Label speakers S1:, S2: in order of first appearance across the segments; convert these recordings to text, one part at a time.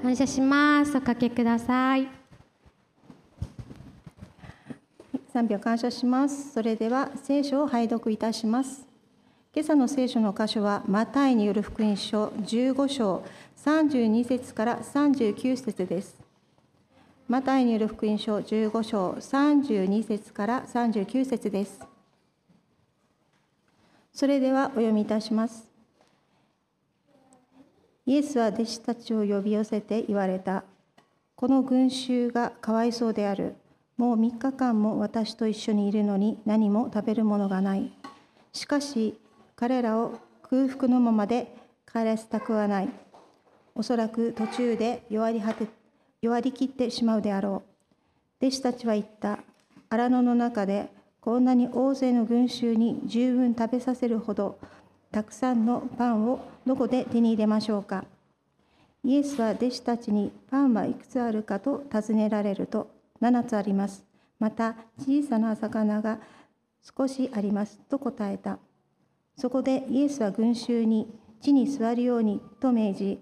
S1: 感謝します。おかけください。
S2: 賛美を感謝します。それでは聖書を拝読いたします。今朝の聖書の箇所はマタイによる福音書15章32節から39節です。マタイによる福音書15章32節から39節です。それではお読みいたします。イエスは弟子たちを呼び寄せて言われた。この群衆がかわいそうである。もう3日間も私と一緒にいるのに何も食べるものがない。しかし彼らを空腹のままで帰らせたくはない。おそらく途中で弱り果て弱りきってしまうであろう。弟子たちは言った。荒野の中でこんなに大勢の群衆に十分食べさせるほどたくさんのパンをどこで手に入れましょうか？イエスは弟子たちにパンはいくつあるかと尋ねられると7つあります。また小さな魚が少しありますと答えた。そこでイエスは群衆に地に座るようにと命じ、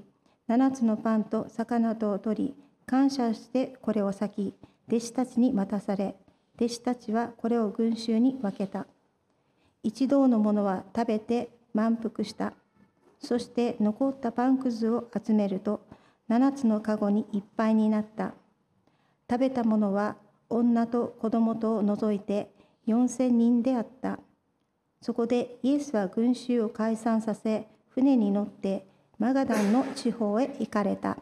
S2: 7つのパンと魚とを取り、感謝してこれを裂き、弟子たちに渡され、弟子たちはこれを群衆に分けた。一同のものは食べて満腹した。そして残ったパンくずを集めると、7つのかごにいっぱいになった。食べたものは女と子供とを除いて4000人であった。そこでイエスは群衆を解散させ、船に乗ってマガダンの地方へ行かれた。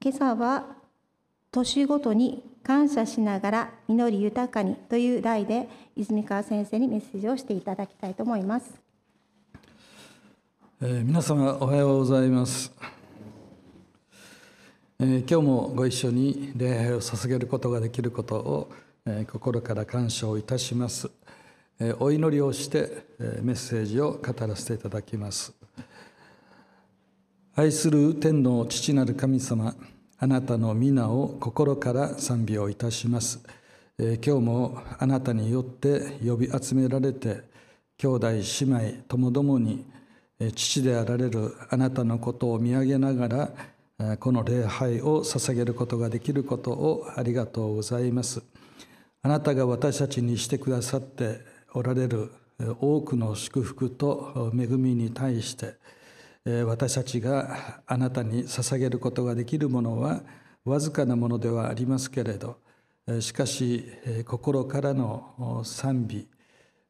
S2: 今朝は年ごとに感謝しながら実り豊かにという題で泉川先生にメッセージをしていただきたいと思います。
S3: えー、皆様おはようございます、えー、今日もご一緒に礼拝を捧げることができることを、えー、心から感謝をいたします、えお祈りをして、えメッセージを語らせていただきます。愛する天の父なる神様あなたの皆を心から賛美をいたします。今日もあなたによって呼び集められて、兄弟姉妹ともどもに父であられるあなたのことを見上げながら、この礼拝を捧げることができることをありがとうございます。あなたが私たちにしてくださっておられる多くの祝福と恵みに対して、私たちがあなたに捧げることができるものはわずかなものではありますけれどしかし心からの賛美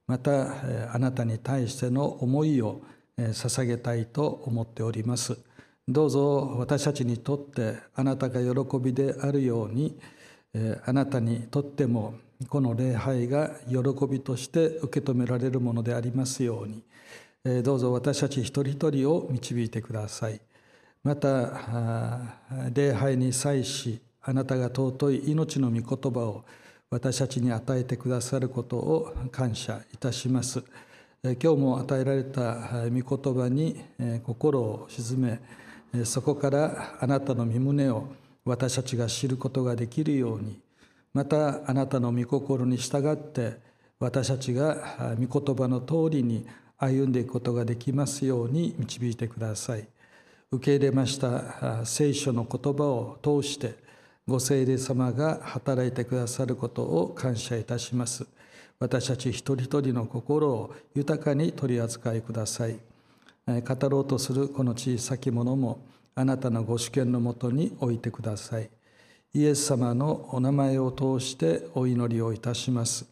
S3: またあなたに対しての思いを捧げたいと思っております。どうぞ私たちにとってあなたが喜びであるようにあなたにとってもこの礼拝が喜びとして受け止められるものでありますように。どうぞ私たち一人一人を導いてください。また礼拝に際しあなたが尊い命の御言葉を私たちに与えてくださることを感謝いたします。今日も与えられた御言葉に心を沈めそこからあなたの身胸を私たちが知ることができるようにまたあなたの御心に従って私たちが御言葉の通りに歩んでいくことができますように導いてください。受け入れました聖書の言葉を通してご聖霊様が働いてくださることを感謝いたします。私たち一人一人の心を豊かに取り扱いください。語ろうとするこの小さきものもあなたのご主権のもとに置いてください。イエス様のお名前を通してお祈りをいたします。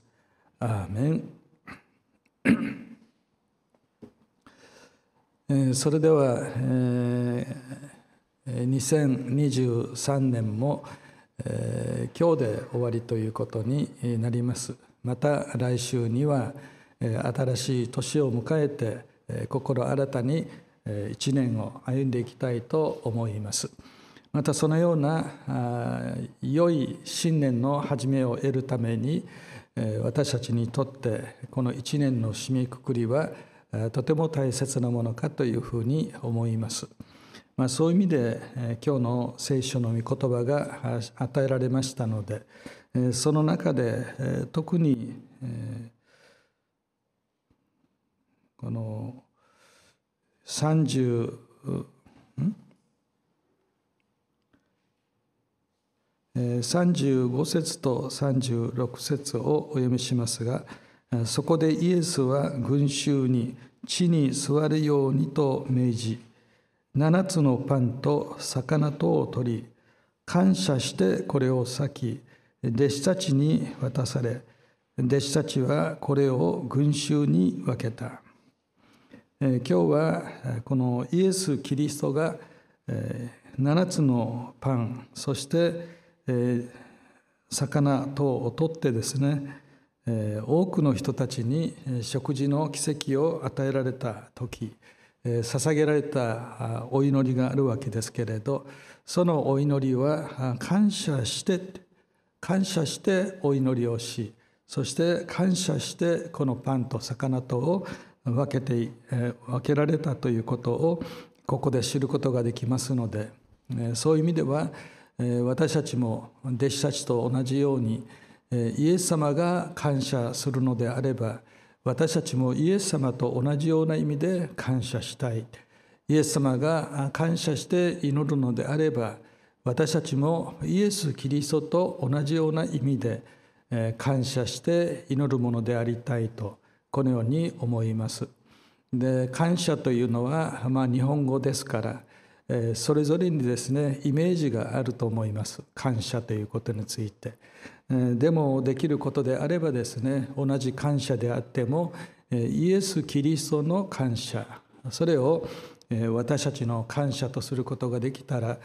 S3: アーメン。それではえ、2023年もえ、今日で終わりということになります。また来週には新しい年を迎えて心新たに一年を歩んでいきたいと思います。またそのような良い新年の始めを得るために私たちにとってこの一年の締めくくりはとても大切なものかというふうに思います。まあ、そういう意味で今日の聖書の御言葉が与えられましたのでその中で特にこの35節と36節をお読みしますがそこでイエスは群衆に地に座るようにと命じ7つのパンと魚とを取り感謝してこれを裂き弟子たちに渡され弟子たちはこれを群衆に分けた。今日はこのイエス・キリストが7つのパンそして魚等を取ってですね多くの人たちに食事の奇跡を与えられた時捧げられたお祈りがあるわけですけれどそのお祈りは感謝して感謝してお祈りをしそして感謝してこのパンと魚とを分けて分けられたということをここで知ることができますのでそういう意味では私たちも弟子たちと同じようにイエス様が感謝するのであれば私たちもイエス様と同じような意味で感謝したいイエス様が感謝して祈るのであれば私たちもイエス・キリストと同じような意味で感謝して祈るものでありたいとこのように思います。で感謝というのは、まあ、日本語ですからそれぞれにですねイメージがあると思います。感謝ということについて。でもできることであればですね同じ感謝であってもイエス・キリストの感謝。それを私たちの感謝とすることができたら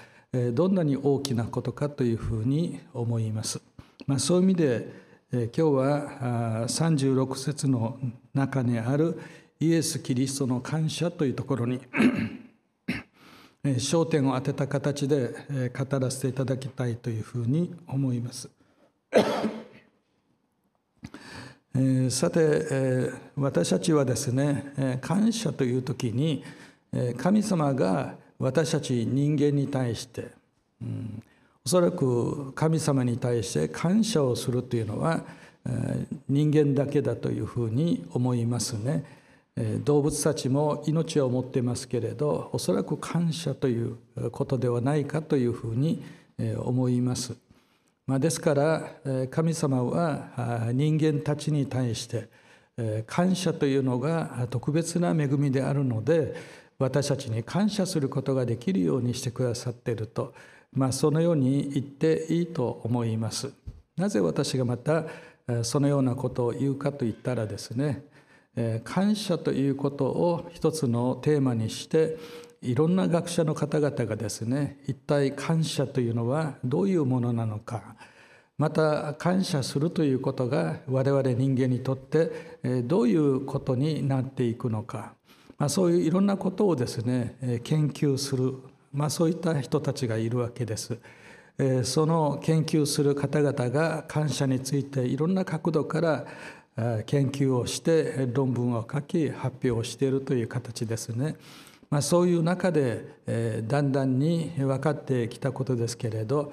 S3: どんなに大きなことかというふうに思います。まあ、そういう意味で今日は36節の中にあるイエス・キリストの感謝というところに焦点を当てた形で語らせていただきたいというふうに思います。さて私たちはですね感謝という時に神様が私たち人間に対して、うん、おそらく神様に対して感謝をするというのは人間だけだというふうに思いますね。動物たちも命を持っていますけれどおそらく感謝ということではないかというふうに思います。まあ、ですから神様は人間たちに対して感謝というのが特別な恵みであるので私たちに感謝することができるようにしてくださっていると、まあ、そのように言っていいと思います。なぜ私がまたそのようなことを言うかといったらですね感謝ということを一つのテーマにしていろんな学者の方々がですね一体感謝というのはどういうものなのか。また感謝するということが我々人間にとってどういうことになっていくのか、まあ、そういういろんなことをですね研究する、まあ、そういった人たちがいるわけです。その研究する方々が感謝についていろんな角度から研究をして論文を書き発表をしているという形ですね。まあ、そういう中で、だんだんに分かってきたことですけれど、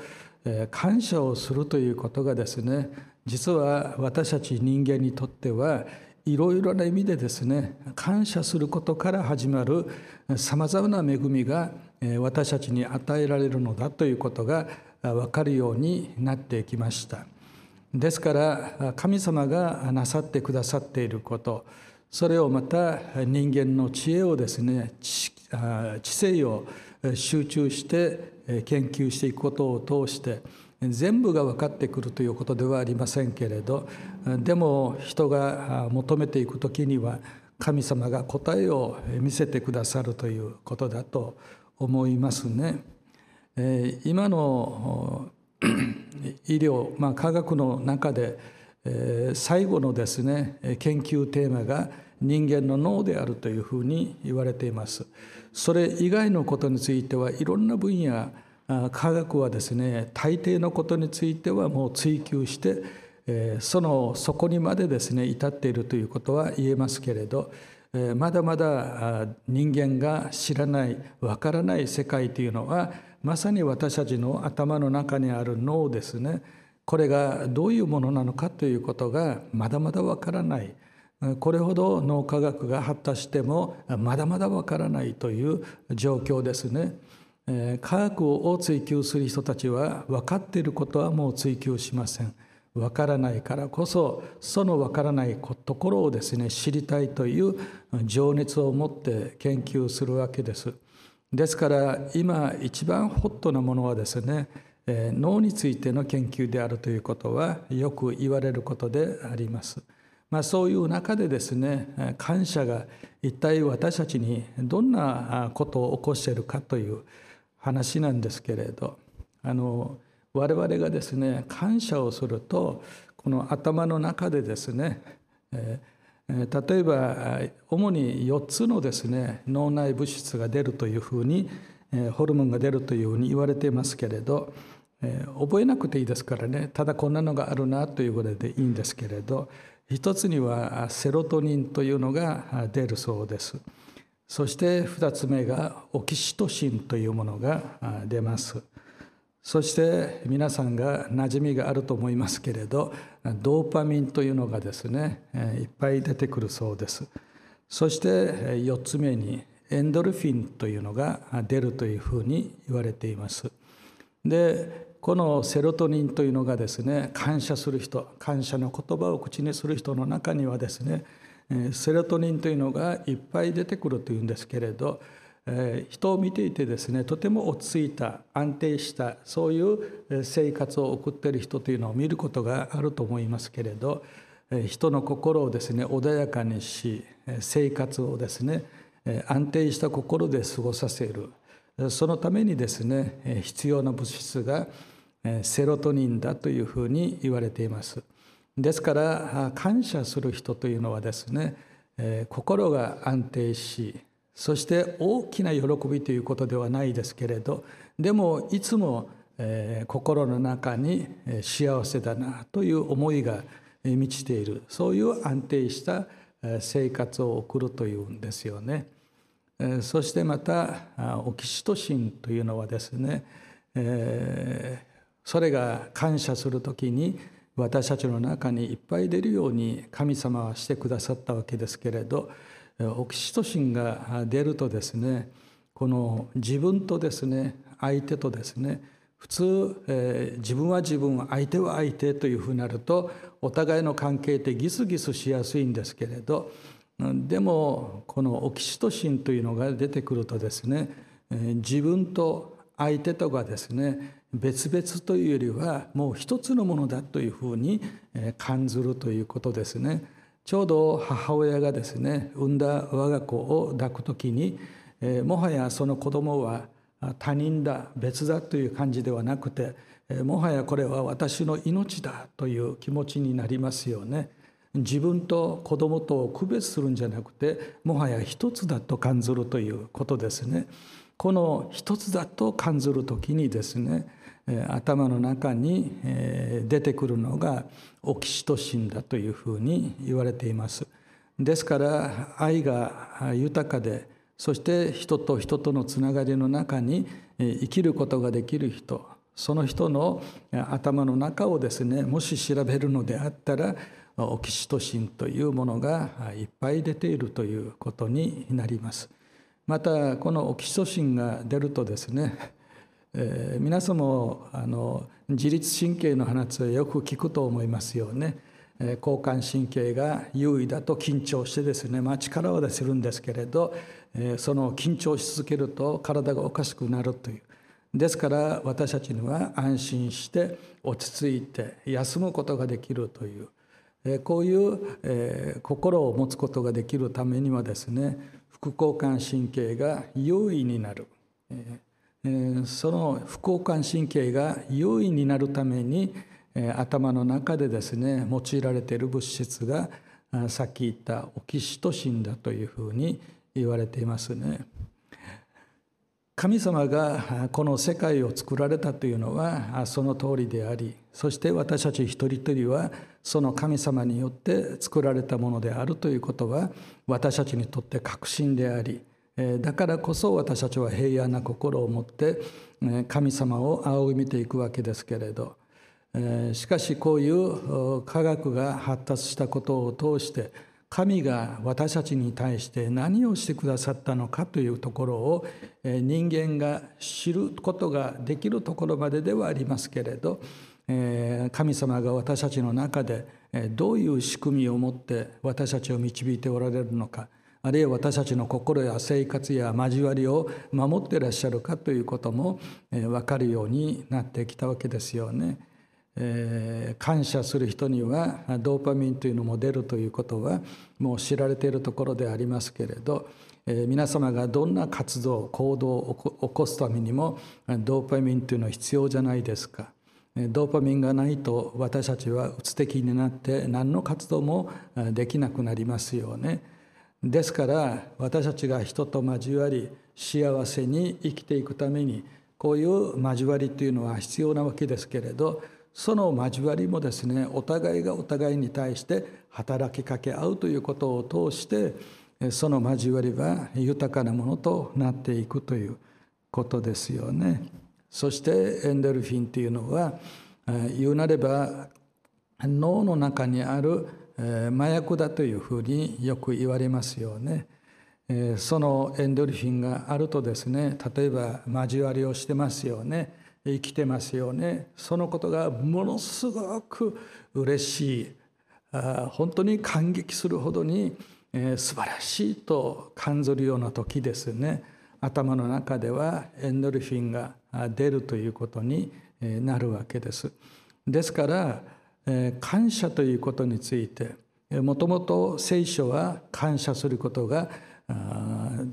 S3: 感謝をするということがですね実は私たち人間にとってはいろいろな意味でですね感謝することから始まるさまざまな恵みが私たちに与えられるのだということが分かるようになってきました。ですから神様がなさってくださっていることそれをまた人間の知恵をですね知性を集中して研究していくことを通して全部が分かってくるということではありませんけれどでも人が求めていく時には神様が答えを見せてくださるということだと思いますね。今の医療、まあ、科学の中で、えー、最後のですね研究テーマが人間の脳であるというふうに言われています。それ以外のことについてはいろんな分野科学はですね大抵のことについてはもう追求してそのそこにまでですね至っているということは言えますけれどまだまだ人間が知らないわからない世界というのはまさに私たちの頭の中にある脳ですねこれがどういうものなのかということがまだまだわからないこれほど脳科学が発達してもまだまだわからないという状況ですね。科学を追求する人たちは分かっていることはもう追求しません。分からないからこそその分からないところをですね知りたいという情熱を持って研究するわけです。ですから今一番ホットなものはですね脳についての研究であるということはよく言われることであります。まあ、そういう中でですね感謝が一体私たちにどんなことを起こしているかという話なんですけれどあの我々がですね感謝をするとこの頭の中でですね、えー、例えば主に4つのですね脳内物質が出るというふうに、ホルモンが出るというふうに言われていますけれど、覚えなくていいですからねただこんなのがあるなというぐらいでいいんですけれど一つにはセロトニンというのが出るそうです。そして2つ目がオキシトシンというものが出ます。そして皆さんが馴染みがあると思いますけれどドーパミンというのがですねいっぱい出てくるそうです。そして4つ目にエンドルフィンというのが出るというふうに言われています。でこのセロトニンというのがですね感謝する人感謝の言葉を口にする人の中にはですねセロトニンというのがいっぱい出てくるというんですけれど人を見ていてですねとても落ち着いた安定したそういう生活を送っている人というのを見ることがあると思いますけれど人の心をですね穏やかにし生活をですね安定した心で過ごさせるそのためにですね必要な物質がセロトニンだというふうに言われています。ですから感謝する人というのはですね心が安定しそして大きな喜びということではないですけれどでもいつも心の中に幸せだなという思いが満ちているそういう安定した生活を送るというんですよね。そしてまたオキシトシンというのはですねそれが感謝する時に私たちの中にいっぱい出るように神様はしてくださったわけですけれどオキシトシンが出るとですねこの自分とですね相手とですね普通、えー、自分は自分相手は相手というふうになるとお互いの関係ってギスギスしやすいんですけれどでもこのオキシトシンというのが出てくるとですね、えー、自分と相手とがですね別々というよりはもう一つのものだというふうに感じるということですね。ちょうど母親がですね産んだ我が子を抱く時に、えもはやその子供は他人だ別だという感じではなくて、えもはやこれは私の命だという気持ちになりますよね。自分と子供とを区別するんじゃなくてもはや一つだと感じるということですね。この一つだと感じる時にですね頭の中に出てくるのがオキシトシンだというふうに言われています。ですから愛が豊かでそして人と人とのつながりの中に生きることができる人その人の頭の中をですねもし調べるのであったらオキシトシンというものがいっぱい出ているということになります。またこのオキシトシンが出るとですねえー、皆さんもあの自律神経の話はよく聞くと思いますよね。えー、交感神経が優位だと緊張してですね、まあ、力は出せるんですけれど、えー、その緊張し続けると体がおかしくなるという。ですから私たちには安心して落ち着いて休むことができるという、えこういう、え心を持つことができるためにはですね副交感神経が優位になる。その副交感神経が優位になるために頭の中でですね用いられている物質がさっき言ったオキシトシンだというふうに言われていますね。神様がこの世界を作られたというのはその通りでありそして私たち一人一人はその神様によって作られたものであるということは私たちにとって確信でありだからこそ私たちは平安な心を持って神様を仰ぎ見ていくわけですけれどしかしこういう科学が発達したことを通して神が私たちに対して何をしてくださったのかというところを人間が知ることができるところまでではありますけれど神様が私たちの中でどういう仕組みを持って私たちを導いておられるのかあるいは私たちの心や生活や交わりを守っていらっしゃるかということも分かるようになってきたわけですよね。えー、感謝する人にはドーパミンというのも出るということはもう知られているところでありますけれど、えー、皆様がどんな活動行動を起こすためにもドーパミンというのは必要じゃないですか。ドーパミンがないと私たちはうつ的になって何の活動もできなくなりますよね。ですから私たちが人と交わり幸せに生きていくためにこういう交わりというのは必要なわけですけれどその交わりもですねお互いがお互いに対して働きかけ合うということを通してその交わりは豊かなものとなっていくということですよね。そしてエンデルフィンというのは言うなれば脳の中にある麻薬だというふうによく言われますよね。そのエンドルフィンがあるとですね例えば交わりをしてますよね生きてますよねそのことがものすごく嬉しい本当に感激するほどに素晴らしいと感じるような時ですね頭の中ではエンドルフィンが出るということになるわけです。ですから感謝ということについてもともと聖書は感謝することが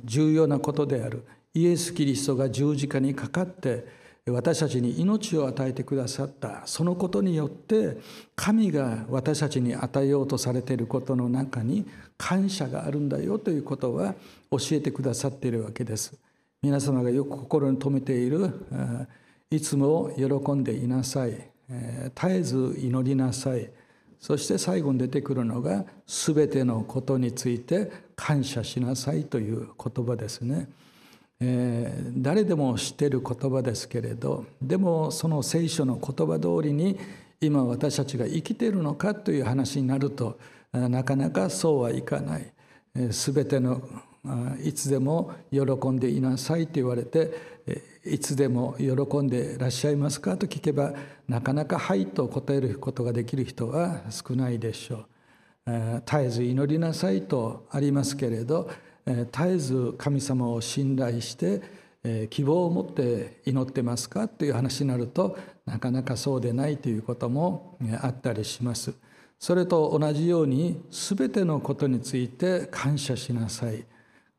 S3: 重要なことである。イエス・キリストが十字架にかかって私たちに命を与えてくださった。そのことによって神が私たちに与えようとされていることの中に感謝があるんだよということは教えてくださっているわけです。皆様がよく心に留めているいつも喜んでいなさい。絶えず祈りなさいそして最後に出てくるのが全てのことについて感謝しなさいという言葉ですね。えー、誰でも知っている言葉ですけれどでもその聖書の言葉通りに今私たちが生きているのかという話になるとなかなかそうはいかない。すべてのいつでも喜んでいなさいと言われていつでも喜んでいらっしゃいますかと聞けばなかなか「はい」と答えることができる人は少ないでしょう。絶えず祈りなさいとありますけれど絶えず神様を信頼して希望を持って祈ってますかという話になるとなかなかそうでないということもあったりします。それと同じように全てのことについて感謝しなさい。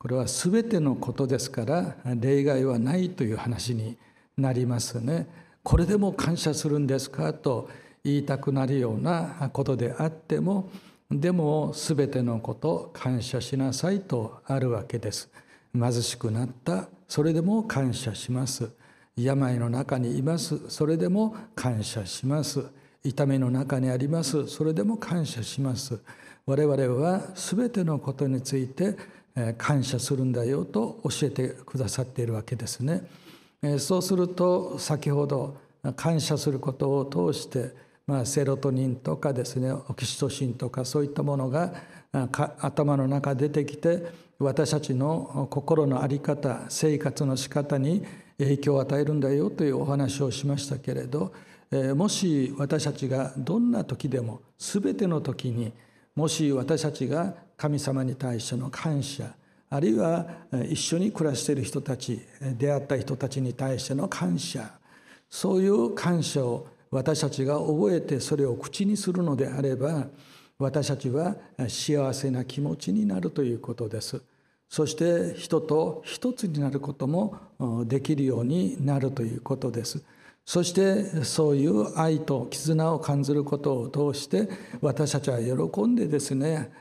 S3: これは全てのことですから例外はないという話になりますね。これでも感謝するんですかと言いたくなるようなことであってもでも全てのこと感謝しなさいとあるわけです。貧しくなったそれでも感謝します。病の中にいますそれでも感謝します。痛みの中にありますそれでも感謝します。我々は全てのことについて感謝するんだよと教えてくださっているわけですね。そうすると先ほど感謝することを通してまあ、セロトニンとかですねオキシトシンとかそういったものが頭の中出てきて私たちの心の在り方生活の仕方に影響を与えるんだよというお話をしましたけれどもし私たちがどんな時でも全ての時にもし私たちが神様に対しての感謝あるいは一緒に暮らしている人たち出会った人たちに対しての感謝。そういう感謝を私たちが覚えてそれを口にするのであれば私たちは幸せな気持ちになるということです。そして人と一つになることもできるようになるということです。そしてそういう愛と絆を感じることを通して私たちは喜んでですね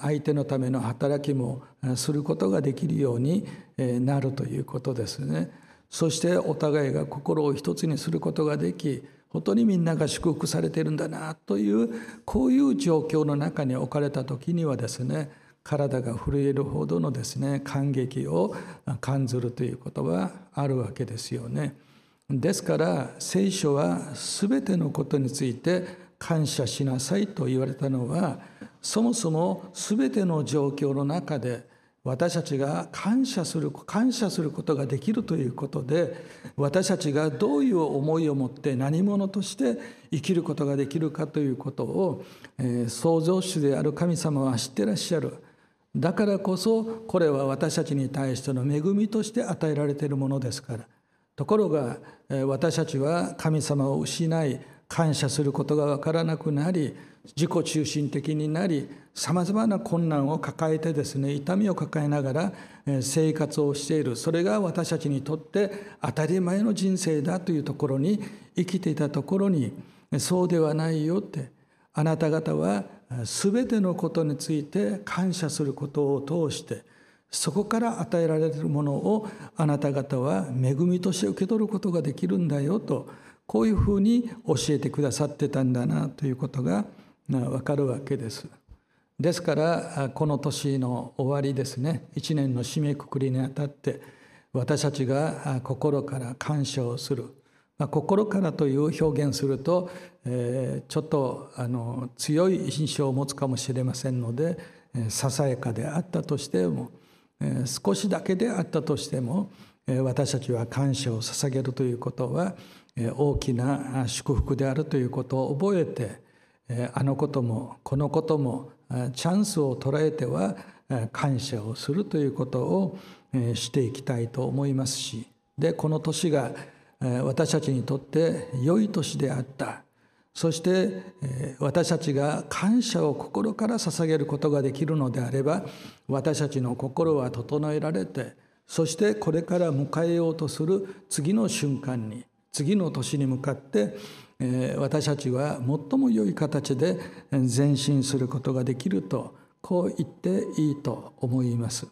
S3: 相手のための働きもすることができるようになるということですねそしてお互いが心を一つにすることができ本当にみんなが祝福されているんだなというこういう状況の中に置かれた時にはですね体が震えるほどのですね感激を感じるということはあるわけですよね。ですから聖書は全てのことについて感謝しなさいと言われたのはそもそも全ての状況の中で私たちが感謝する感謝することができるということで私たちがどういう思いを持って何者として生きることができるかということを、えー、創造主である神様は知ってらっしゃる。だからこそこれは私たちに対しての恵みとして与えられているものですから。ところが私たちは神様を失い感謝することが分からなくなり自己中心的になりさまざまな困難を抱えてですね痛みを抱えながら生活をしている。それが私たちにとって当たり前の人生だというところに生きていたところにそうではないよってあなた方は全てのことについて感謝することを通してそこから与えられるものをあなた方は恵みとして受け取ることができるんだよとこういうふうに教えてくださってたんだなということが分かるわけです。ですからこの年の終わりですね一年の締めくくりにあたって私たちが心から感謝をする、まあ、心からという表現すると、えー、ちょっとあの強い印象を持つかもしれませんのでささやかであったとしても少しだけであったとしても私たちは感謝を捧げるということは大きな祝福であるということを覚えてあのこともこのこともチャンスを捉えては感謝をするということをしていきたいと思いますしでこの年が私たちにとって良い年であった。そして私たちが感謝を心から捧げることができるのであれば私たちの心は整えられてそしてこれから迎えようとする次の瞬間に次の年に向かって私たちは最も良い形で前進することができるとこう言っていいと思います。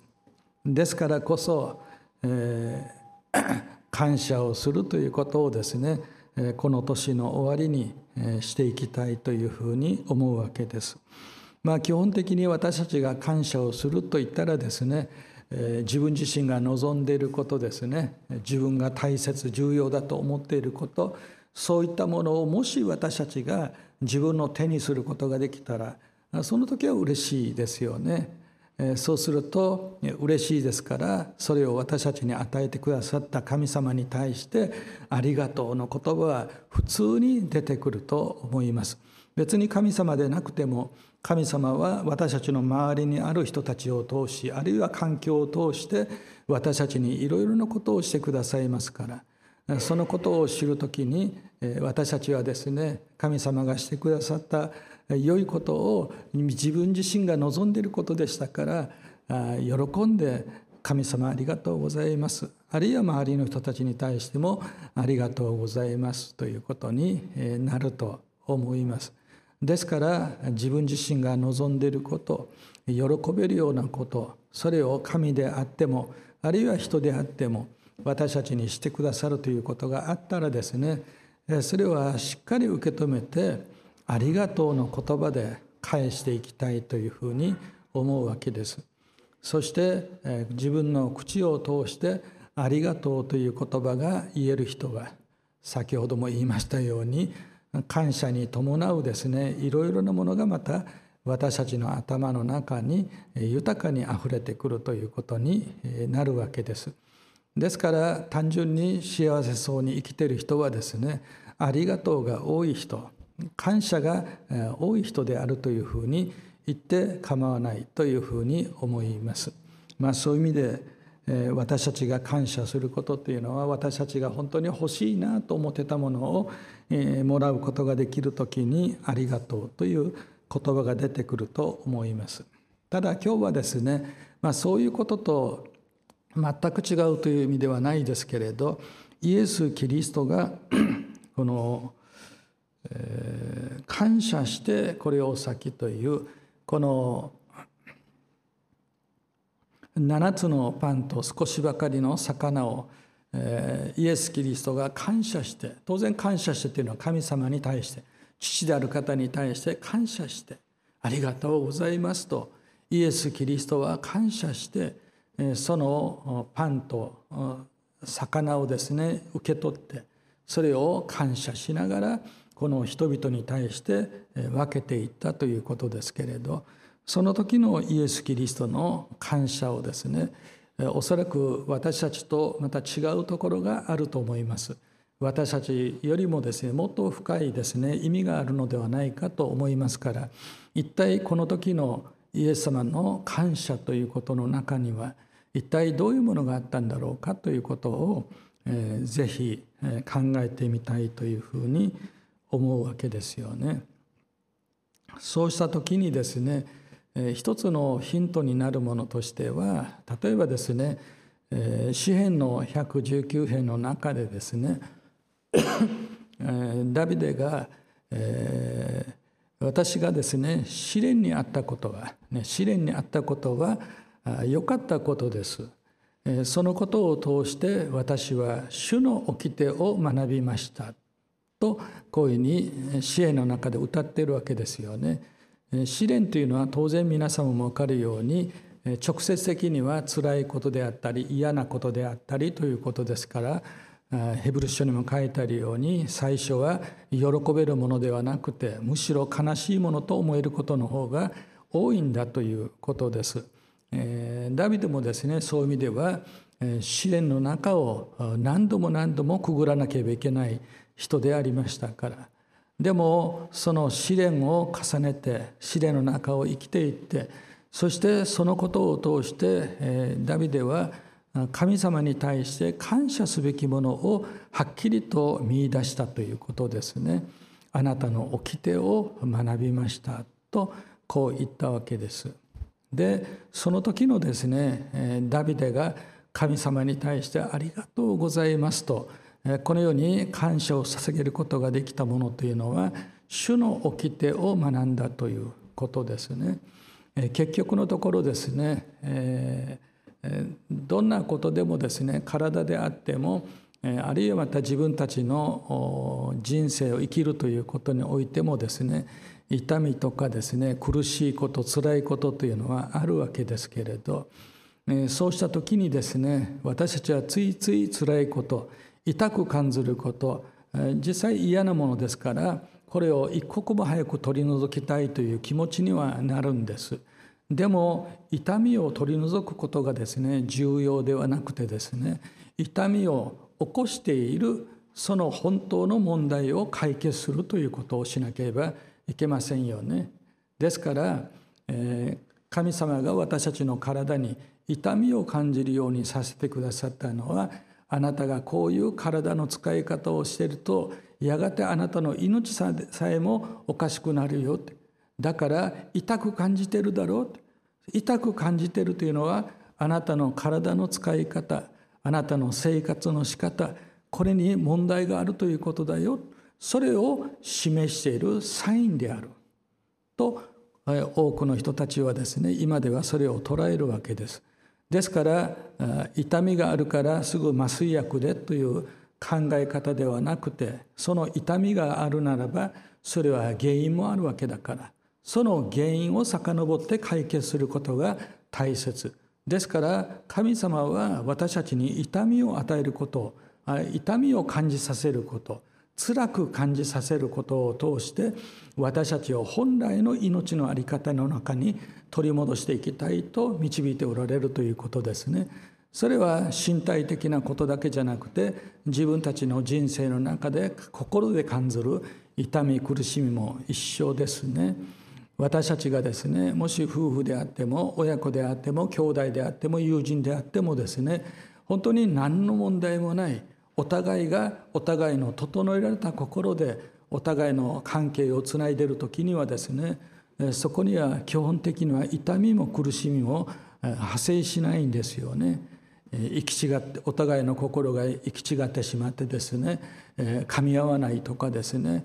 S3: ですからこそ、えー、感謝をするということをですねこの年の終わりにしていきたいというふうに思うわけです。まあ、基本的に私たちが感謝をすると言ったらですね自分自身が望んでいることですね自分が大切重要だと思っていることそういったものをもし私たちが自分の手にすることができたらその時は嬉しいですよね。そうすると嬉しいですからそれを私たちに与えてくださった神様に対して「ありがとう」の言葉は普通に出てくると思います。別に神様でなくても神様は私たちの周りにある人たちを通しあるいは環境を通して私たちにいろいろなことをしてくださいますからそのことを知る時に私たちはですね神様がしてくださった良いことを自分自身が望んでいることでしたから喜んで神様ありがとうございますあるいは周りの人たちに対してもありがとうございますということになると思います。ですから自分自身が望んでいること喜べるようなことそれを神であってもあるいは人であっても私たちにしてくださるということがあったらですねそれはしっかり受け止めてありがとうの言葉で返していきたいというふうに思うわけです。そして自分の口を通してありがとうという言葉が言える人は先ほども言いましたように感謝に伴うですねいろいろなものがまた私たちの頭の中に豊かにあふれてくるということになるわけです。ですから単純に幸せそうに生きている人はですねありがとうが多い人感謝が多い人であるというふうに言って構わないというふうに思います。まあ、そういう意味で私たちが感謝することというのは私たちが本当に欲しいなと思ってたものをもらうことができる時に「ありがとう」という言葉が出てくると思います。ただ今日はですね、まあ、そういうことと全く違うという意味ではないですけれどイエス・キリストが この、えー、感謝してこれを先というこの7つのパンと少しばかりの魚を、イエス・キリストが感謝して当然感謝してというのは神様に対して父である方に対して感謝してありがとうございますとイエス・キリストは感謝してそのパンと魚をですね受け取ってそれを感謝しながらこの人々に対して分けていったということですけれどその時のイエス・キリストの感謝をですねおそらく私たちとまた違うところがあると思います。私たちよりもですねもっと深いですね意味があるのではないかと思いますから一体この時のイエス様の感謝ということの中には一体どういうものがあったんだろうかということを、えー、ぜひ考えてみたいというふうに思うわけですよね。そうした時にですね一つのヒントになるものとしては例えばですね詩篇の119編の中でですねダビデが、えー、私がですね試練にあったことは、ね、試練にあったことは良かったことです。そのことを通して私は主の掟を学びましたとこういうふうに支援の中で歌っているわけですよね。試練というのは当然皆様も分かるように直接的には辛いことであったり嫌なことであったりということですからヘブル書にも書いてあるように最初は喜べるものではなくてむしろ悲しいものと思えることの方が多いんだということです。ダビデもですねそういう意味では試練の中を何度も何度もくぐらなければいけない人でありましたからでもその試練を重ねて試練の中を生きていってそしてそのことを通してダビデは神様に対して感謝すべきものをはっきりと見いだしたということですね。あなたの掟を学びましたとこう言ったわけです。でその時のですねダビデが神様に対してありがとうございますとこのように感謝を捧げることができたものというのは主の掟を学んだということですね。結局のところですね、えーどんなことでもですね体であってもあるいはまた自分たちの人生を生きるということにおいてもですね痛みとかですね苦しいこと辛いことというのはあるわけですけれどそうした時にですね私たちはついつい辛いこと痛く感じること実際嫌なものですからこれを一刻も早く取り除きたいという気持ちにはなるんです。でも痛みを取り除くことがですね重要ではなくてですね痛みを起こしているその本当の問題を解決するということをしなければいけませんよね。ですから、えー、神様が私たちの体に痛みを感じるようにさせてくださったのはあなたがこういう体の使い方をしているとやがてあなたの命さえもおかしくなるよって。だから痛く感じてるだろう痛く感じてるというのはあなたの体の使い方あなたの生活の仕方これに問題があるということだよ。それを示しているサインである。と多くの人たちはですね今ではそれを捉えるわけです。ですから痛みがあるからすぐ麻酔薬でという考え方ではなくてその痛みがあるならばそれは原因もあるわけだからその原因を遡って解決することが大切。ですから神様は私たちに痛みを与えること痛みを感じさせること辛く感じさせることを通して私たちを本来の命の在り方の中に取り戻していきたいと導いておられるということですね。それは身体的なことだけじゃなくて自分たちの人生の中で心で感じる痛み苦しみも一緒ですね。私たちがですねもし夫婦であっても親子であっても兄弟であっても友人であってもですね本当に何の問題もないお互いがお互いの整えられた心でお互いの関係をつないでいる時にはですねそこには基本的には痛みも苦しみも派生しないんですよね。行き違ってお互いの心が行き違ってしまってですね噛み合わないとかですね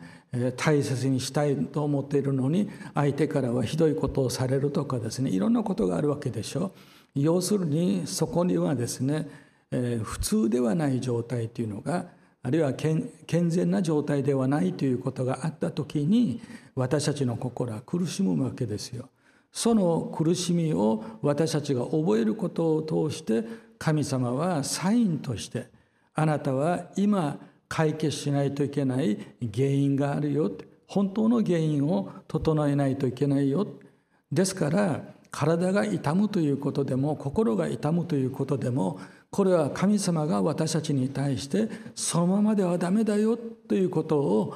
S3: 大切にしたいと思っているのに相手からはひどいことをされるとかですねいろんなことがあるわけでしょ。要するにそこにはですね普通ではない状態というのがあるいは健全な状態ではないということがあった時に私たちの心は苦しむわけですよ。その苦しみを私たちが覚えることを通して神様はサインとしてあなたは今解決しないといけない原因があるよ本当の原因を整えないといけないよですから体が痛むということでも心が痛むということでもこれは神様が私たちに対してそのままではダメだよということを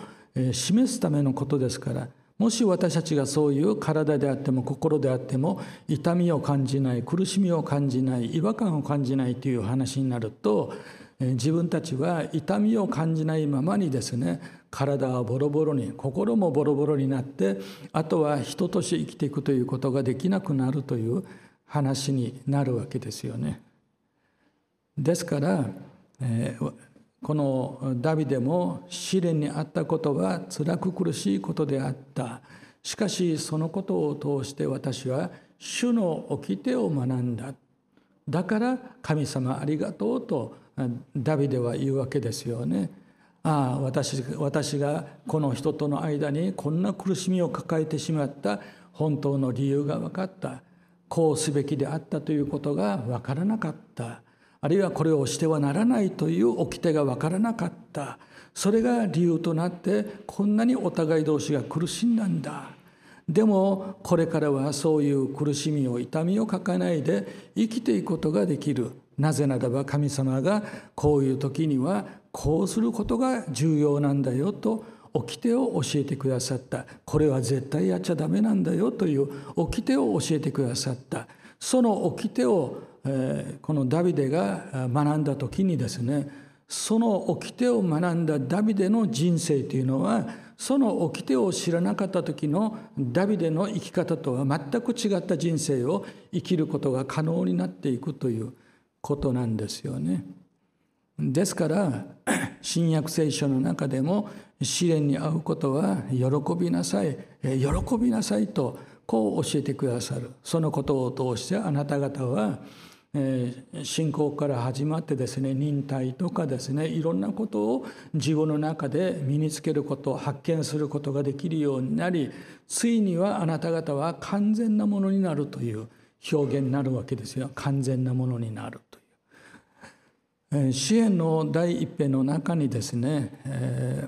S3: 示すためのことですからもし私たちがそういう体であっても心であっても痛みを感じない苦しみを感じない違和感を感じないという話になると自分たちは痛みを感じないままにですね体はボロボロに心もボロボロになってあとは人として生きていくということができなくなるという話になるわけですよね。ですから、えー、このダビデも試練にあったことは辛く苦しいことであった。しかしそのことを通して私は主の掟を学んだ。だから神様ありがとうとダビデは言うわけですよね。ああ私私がこの人との間にこんな苦しみを抱えてしまった。本当の理由が分かった。こうすべきであったということが分からなかった。あるいはこれをしてはならないという掟が分からなかった。それが理由となってこんなにお互い同士が苦しんだんだ。でもこれからはそういう苦しみを痛みを抱えないで生きていくことができる。なぜならば神様がこういう時にはこうすることが重要なんだよと掟を教えてくださった。これは絶対やっちゃダメなんだよという掟を教えてくださった。その掟をこのダビデが学んだ時にですねその掟を学んだダビデの人生というのはその掟を知らなかった時のダビデの生き方とは全く違った人生を生きることが可能になっていくということなんですよね。ですから新約聖書の中でも試練に遭うことは喜びなさい喜びなさいとこう教えてくださるそのことを通してあなた方は信仰から始まってですね忍耐とかですねいろんなことを自分の中で身につけること発見することができるようになりついにはあなた方は完全なものになるという表現になるわけですよ完全なものになるという。支援の第一編の中にですね、え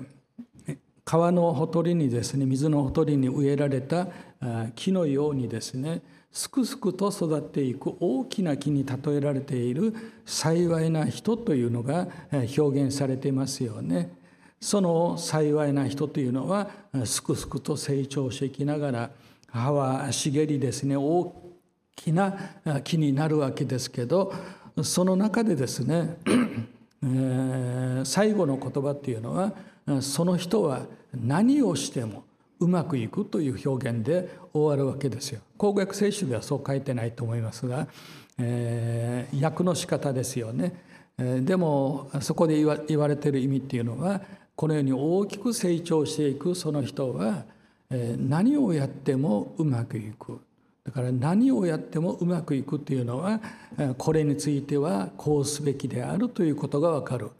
S3: ー、川のほとりにですね水のほとりに植えられた木のようにですねすくすくと育っていく大きな木に例えられている幸いな人というのが表現されていますよね。その幸いな人というのはすくすくと成長していきながら葉は茂りですね大きな木になるわけですけどその中でですね、最後の言葉っていうのはその人は何をしてもうまくいくという表現で終わるわけですよ。公約聖書ではそう書いてないと思いますが、えー、訳の仕方ですよねえ。でもそこで言われてる意味っていうのはこのように大きく成長していくその人はえ何をやってもうまくいくだから何をやってもうまくいくっていうのはこれについてはこうすべきであるということが分かる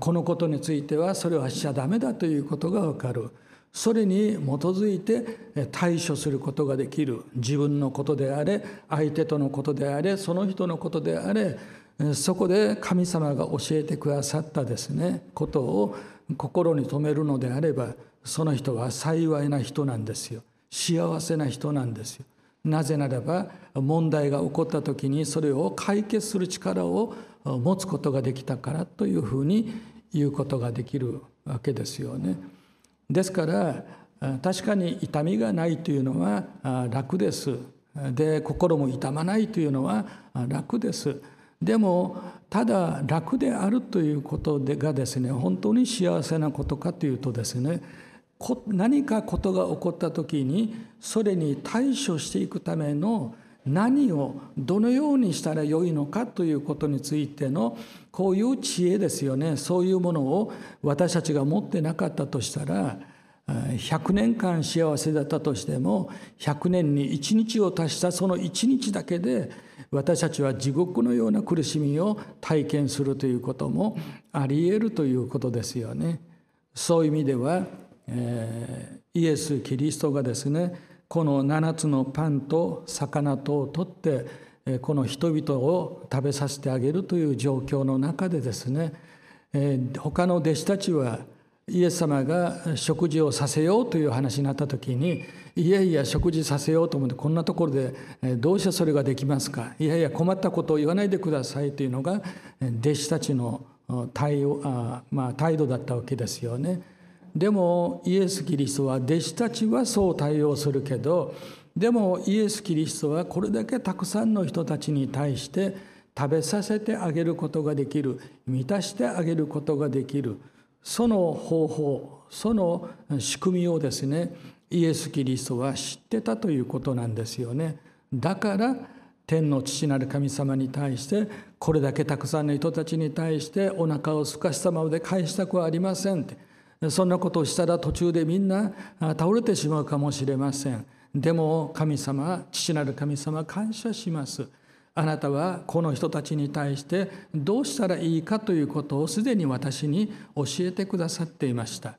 S3: このことについてはそれはしちゃダメだということが分かるそれに基づいて対処することができる。自分のことであれ相手とのことであれその人のことであれそこで神様が教えてくださったですね。ことを心に留めるのであればその人は幸いな人なんですよ。幸せな人なんですよ。なぜならば問題が起こった時にそれを解決する力を持つことができたからというふうに言うことができるわけですよね。ですから確かに痛みがないというのは楽です。で心も痛まないというのは楽です。でもただ楽であるということがですね本当に幸せなことかというとですね何かことが起こった時にそれに対処していくための何をどのようにしたらよいのかということについてのこういう知恵ですよねそういうものを私たちが持ってなかったとしたら100年間幸せだったとしても100年に1日を足したその1日だけで私たちは地獄のような苦しみを体験するということもありえるということですよね。そういう意味では、えー、イエス・キリストがですねこの7つのパンと魚とを取ってこの人々を食べさせてあげるという状況の中でですね他の弟子たちはイエス様が食事をさせようという話になった時にいやいや食事させようと思ってこんなところでどうしてそれができますか？いやいや困ったことを言わないでくださいというのが弟子たちの態、まあ、態度だったわけですよね。でもイエス・キリストは弟子たちはそう対応するけどでもイエス・キリストはこれだけたくさんの人たちに対して食べさせてあげることができる満たしてあげることができるその方法その仕組みをですねイエス・キリストは知ってたということなんですよね。だから天の父なる神様に対してこれだけたくさんの人たちに対してお腹をすかしたままで返したくはありませんってそんなことをしたら途中でみんな倒れてしまうかもしれません。でも神様父なる神様感謝します。あなたはこの人たちに対してどうしたらいいかということをすでに私に教えてくださっていました。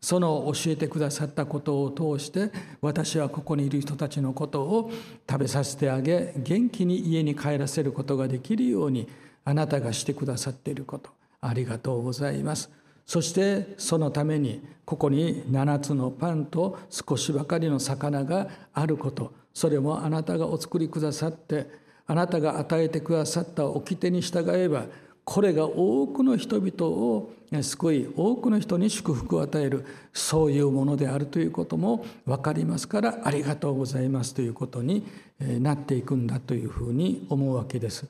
S3: その教えてくださったことを通して私はここにいる人たちのことを食べさせてあげ元気に家に帰らせることができるようにあなたがしてくださっていることありがとうございます。そしてそのためにここに7つのパンと少しばかりの魚があることそれもあなたがお作りくださってあなたが与えてくださった掟に従えばこれが多くの人々を救い多くの人に祝福を与えるそういうものであるということも分かりますからありがとうございますということになっていくんだというふうに思うわけです。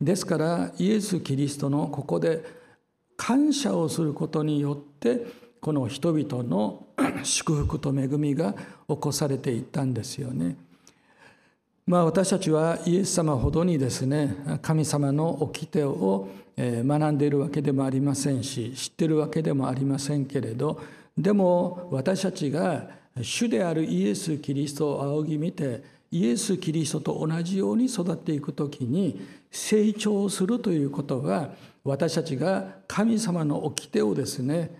S3: ですからイエス・キリストのここで感謝をすることによってこの人々の 祝福と恵みが起こされていったんですよね。まあ、私たちはイエス様ほどにですね神様の掟を学んでいるわけでもありませんし知ってるわけでもありませんけれどでも私たちが主であるイエス・キリストを仰ぎ見てイエス・キリストと同じように育っていく時に成長するということは私たちが神様の掟をですね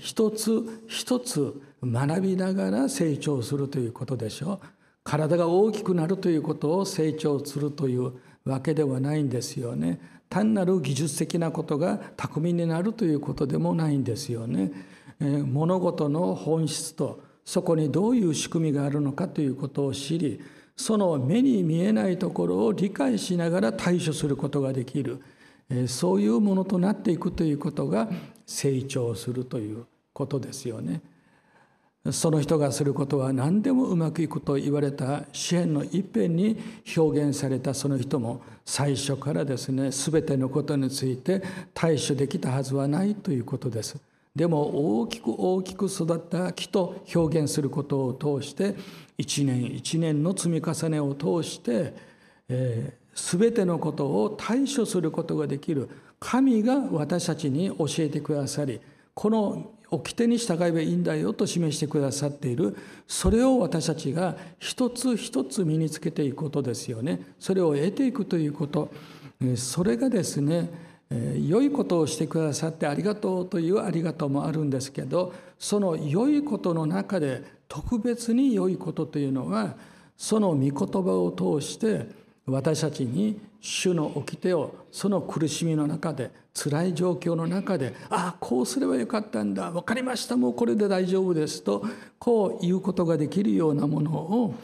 S3: 一つ一つ学びながら成長するということでしょう。体が大きくなるということを成長するというわけではないんですよね。単なる技術的なことが巧みになるということでもないんですよね。物事の本質とそこにどういう仕組みがあるのかということを知りその目に見えないところを理解しながら対処することができるそういうものとなっていくということが成長するということですよね。その人がすることは何でもうまくいくと言われた支援の一辺に表現されたその人も最初からですね全てのことについて対処できたはずはないということです。でも大きく大きく育った木と表現することを通して一年一年の積み重ねを通して、えー、全てのことを対処することができる神が私たちに教えてくださりこの掟に従えばいいんだよと示してくださっている。それを私たちが一つ一つ身につけていくことですよね。それを得ていくということ。それがですね良いことをしてくださってありがとうというありがとうもあるんですけどその良いことの中で特別に良いことというのはその御言葉を通して私たちに主の掟をその苦しみの中で辛い状況の中で「ああこうすればよかったんだ分かりましたもうこれで大丈夫です」とこう言うことができるようなものを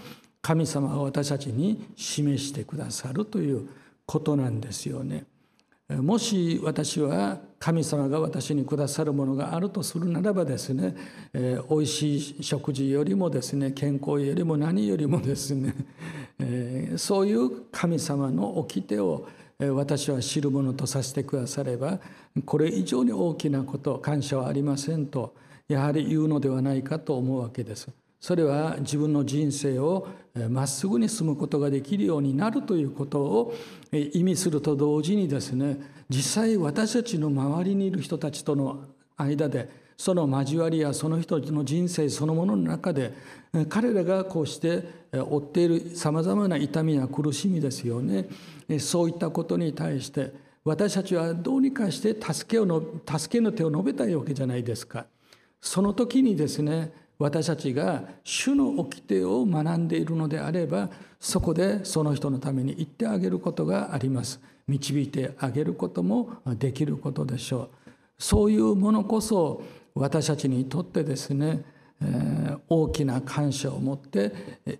S3: 神様が私たちに示してくださるということなんですよね。もし私は神様が私にくださるものがあるとするならばですね、えー、美味しい食事よりもですね健康よりも何よりもですね、そういう神様の掟を私は知るものとさせてくださればこれ以上に大きなこと感謝はありませんとやはり言うのではないかと思うわけです。それは自分の人生をまっすぐに進むことができるようになるということを意味すると同時にですね実際私たちの周りにいる人たちとの間でその交わりやその人の人生そのものの中で彼らがこうして負っているさまざまな痛みや苦しみですよね。そういったことに対して私たちはどうにかして助けをの助けの手を述べたいわけじゃないですか。その時にですね私たちが主の掟を学んでいるのであればそこでその人のために言ってあげることがあります。導いてあげることもできることでしょう。そういうものこそ私たちにとってですね大きな感謝を持って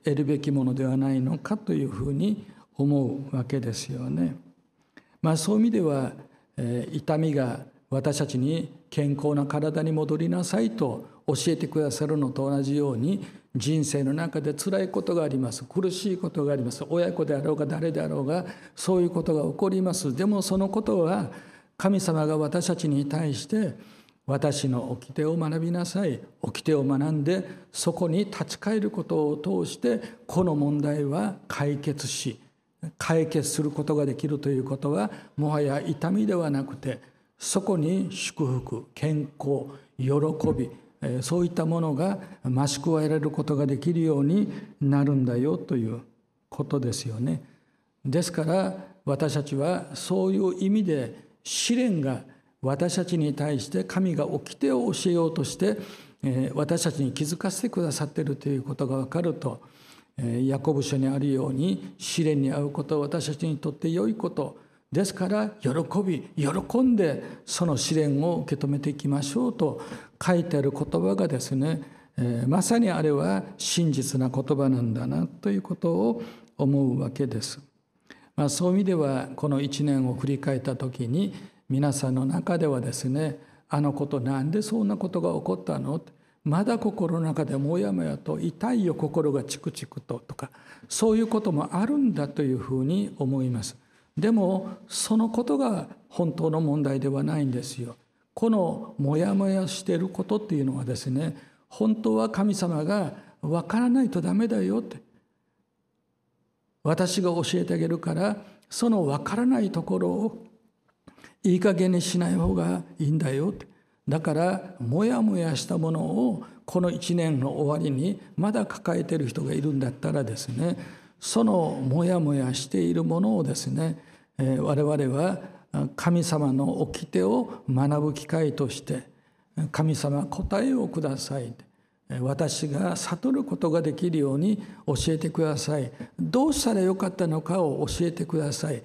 S3: 得るべきものではないのかというふうに思うわけですよね。まあ、そういう意味では痛みが私たちに健康な体に戻りなさいと教えてくださるのと同じように人生の中で辛いことがあります苦しいことがあります親子であろうが誰であろうがそういうことが起こりますでもそのことは神様が私たちに対して私の掟を学びなさい掟を学んでそこに立ち返ることを通してこの問題は解決し解決することができるということはもはや痛みではなくてそこに祝福健康喜びそういったものが増し加えられることができるようになるんだよということですよね。ですから私たちはそういう意味で試練が私たちに対して神が掟を教えようとして私たちに気づかせてくださっているということが分かるとヤコブ書にあるように試練に遭うことは私たちにとって良いことですから喜び喜んでその試練を受け止めていきましょうと書いてある言葉がですねまさにあれは真実な言葉なんだなということを思うわけです。まあ、そういう意味ではこの1年を振り返った時に皆さんの中ではですねあのことなんでそんなことが起こったの？まだ心の中でもやもやと痛いよ心がチクチクととかそういうこともあるんだというふうに思います。でもそのことが本当の問題ではないんですよ。このモヤモヤしていることっていうのはですね本当は神様が分からないとダメだよって私が教えてあげるからその分からないところをいい加減にしない方がいいんだよだからモヤモヤしたものをこの1年の終わりにまだ抱えている人がいるんだったらですねそのモヤモヤしているものをですね我々は神様の掟を学ぶ機会として神様答えをください私が悟ることができるように教えてください。どうしたらよかったのかを教えてください。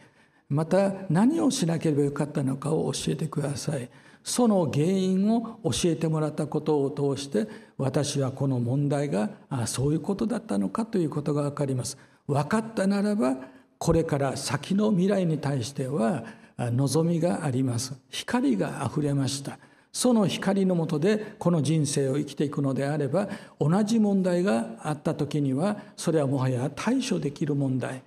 S3: また何をしなければよかったのかを教えてください。その原因を教えてもらったことを通して私はこの問題がそういうことだったのかということが分かります。分かったならばこれから先の未来に対しては望みがあります。光があふれました。その光のもとでこの人生を生きていくのであれば同じ問題があった時にはそれはもはや対処できる問題。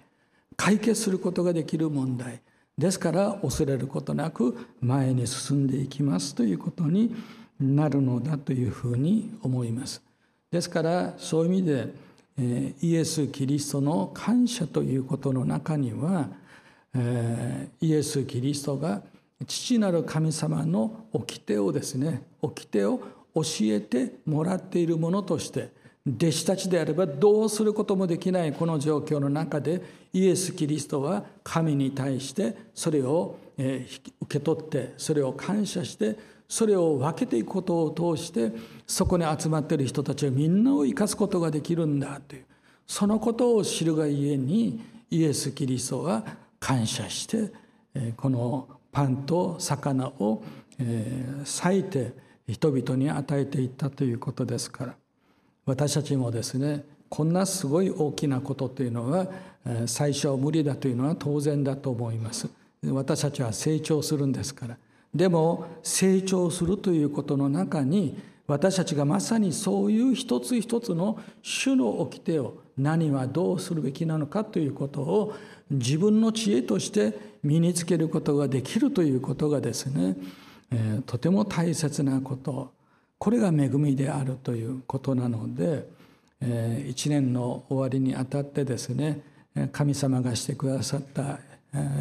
S3: 解決することができる問題ですから恐れることなく前に進んでいきますということになるのだというふうに思います。ですからそういう意味でイエス・キリストの感謝ということの中にはイエス・キリストが父なる神様の掟をですね掟を教えてもらっているものとして弟子たちであればどうすることもできないこの状況の中でイエス・キリストは神に対してそれを受け取ってそれを感謝してそれを分けていくことを通してそこに集まっている人たちはみんなを生かすことができるんだというそのことを知るがゆえにイエス・キリストは感謝してこのパンと魚を裂いて人々に与えていったということですから。私たちもですねこんなすごい大きなことというのは最初は無理だというのは当然だと思います。私たちは成長するんですから。でも成長するということの中に私たちがまさにそういう一つ一つの主の掟を何はどうするべきなのかということを自分の知恵として身につけることができるということがですね、えー、とても大切なこと。これが恵みであるということなので、一年の終わりにあたってですね神様がしてくださった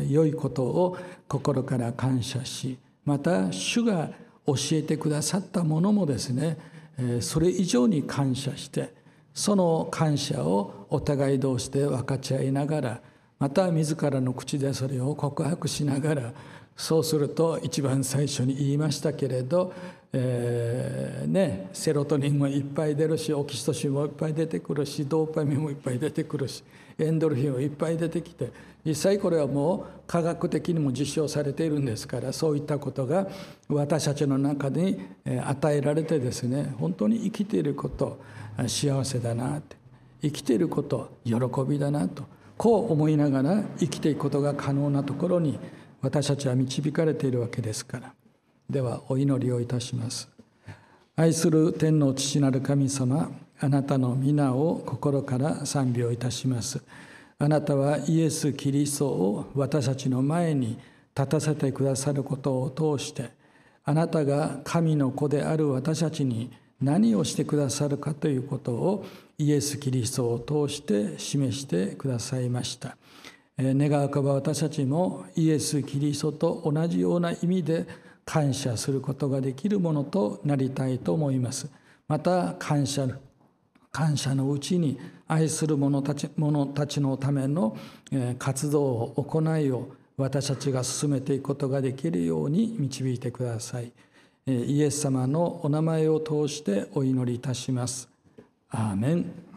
S3: 良いことを心から感謝しまた主が教えてくださったものもですねそれ以上に感謝してその感謝をお互い同士で分かち合いながらまた自らの口でそれを告白しながらそうすると一番最初に言いましたけれど、えー、ね、セロトニンもいっぱい出るしオキシトシンもいっぱい出てくるしドーパミンもいっぱい出てくるしエンドルフィンもいっぱい出てきて実際これはもう科学的にも実証されているんですからそういったことが私たちの中に与えられてですね本当に生きていること幸せだなって生きていること喜びだなとこう思いながら生きていくことが可能なところに私たちは導かれているわけですから。ではお祈りをいたします。愛する天の父なる神様あなたの皆を心から賛美をいたします。あなたはイエス・キリストを私たちの前に立たせてくださることを通してあなたが神の子である私たちに何をしてくださるかということをイエス・キリストを通して示してくださいました。願わくば私たちもイエス・キリストと同じような意味で感謝することができるものとなりたいと思います。また感謝感謝のうちに愛する者たち者たちのための活動を行いを私たちが進めていくことができるように導いてください。イエス様のお名前を通してお祈りいたします。アーメン